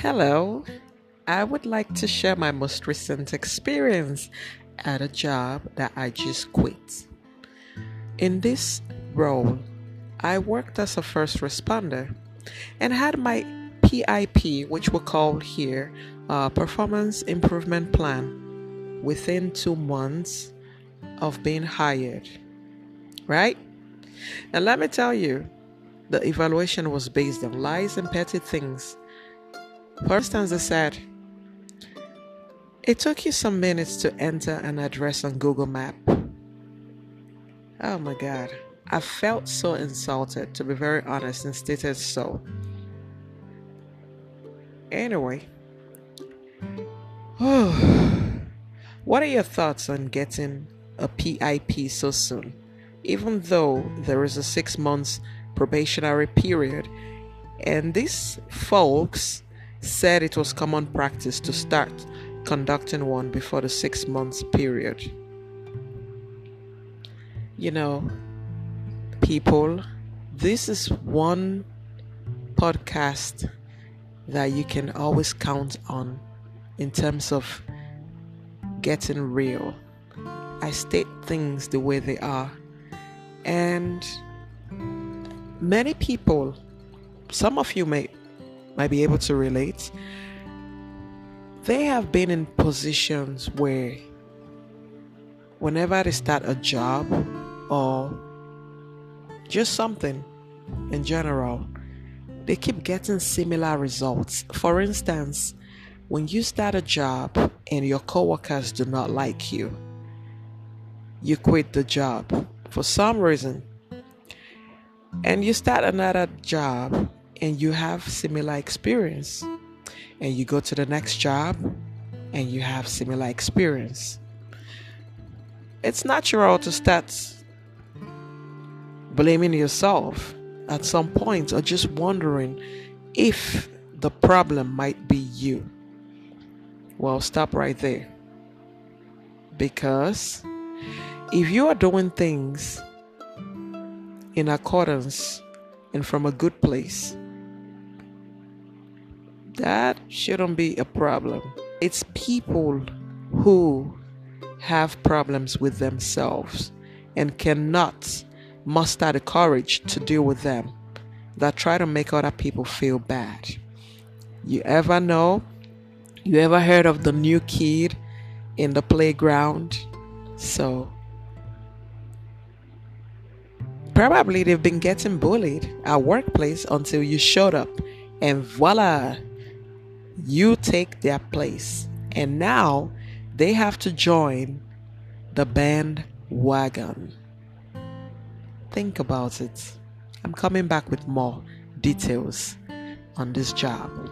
Hello, I would like to share my most recent experience at a job that I just quit. In this role, I worked as a first responder and had my PIP, which we call here uh, Performance Improvement Plan, within two months of being hired. Right? And let me tell you, the evaluation was based on lies and petty things for instance, they said, It took you some minutes to enter an address on Google Map. Oh my God. I felt so insulted, to be very honest, and stated so. Anyway, what are your thoughts on getting a PIP so soon? Even though there is a six months probationary period, and these folks said it was common practice to start conducting one before the six months period. You know, people, this is one podcast that you can always count on in terms of getting real. I state things the way they are. And many people, some of you may might be able to relate. They have been in positions where whenever they start a job or just something in general, they keep getting similar results. For instance, when you start a job and your coworkers do not like you, you quit the job for some reason, and you start another job and you have similar experience and you go to the next job and you have similar experience it's natural to start blaming yourself at some point or just wondering if the problem might be you. Well stop right there. Because if you are doing things in accordance and from a good place that shouldn't be a problem. It's people who have problems with themselves and cannot muster the courage to deal with them that try to make other people feel bad. You ever know? You ever heard of the new kid in the playground? So, probably they've been getting bullied at workplace until you showed up and voila you take their place. And now they have to join the bandwagon. Think about it. I'm coming back with more details on this job.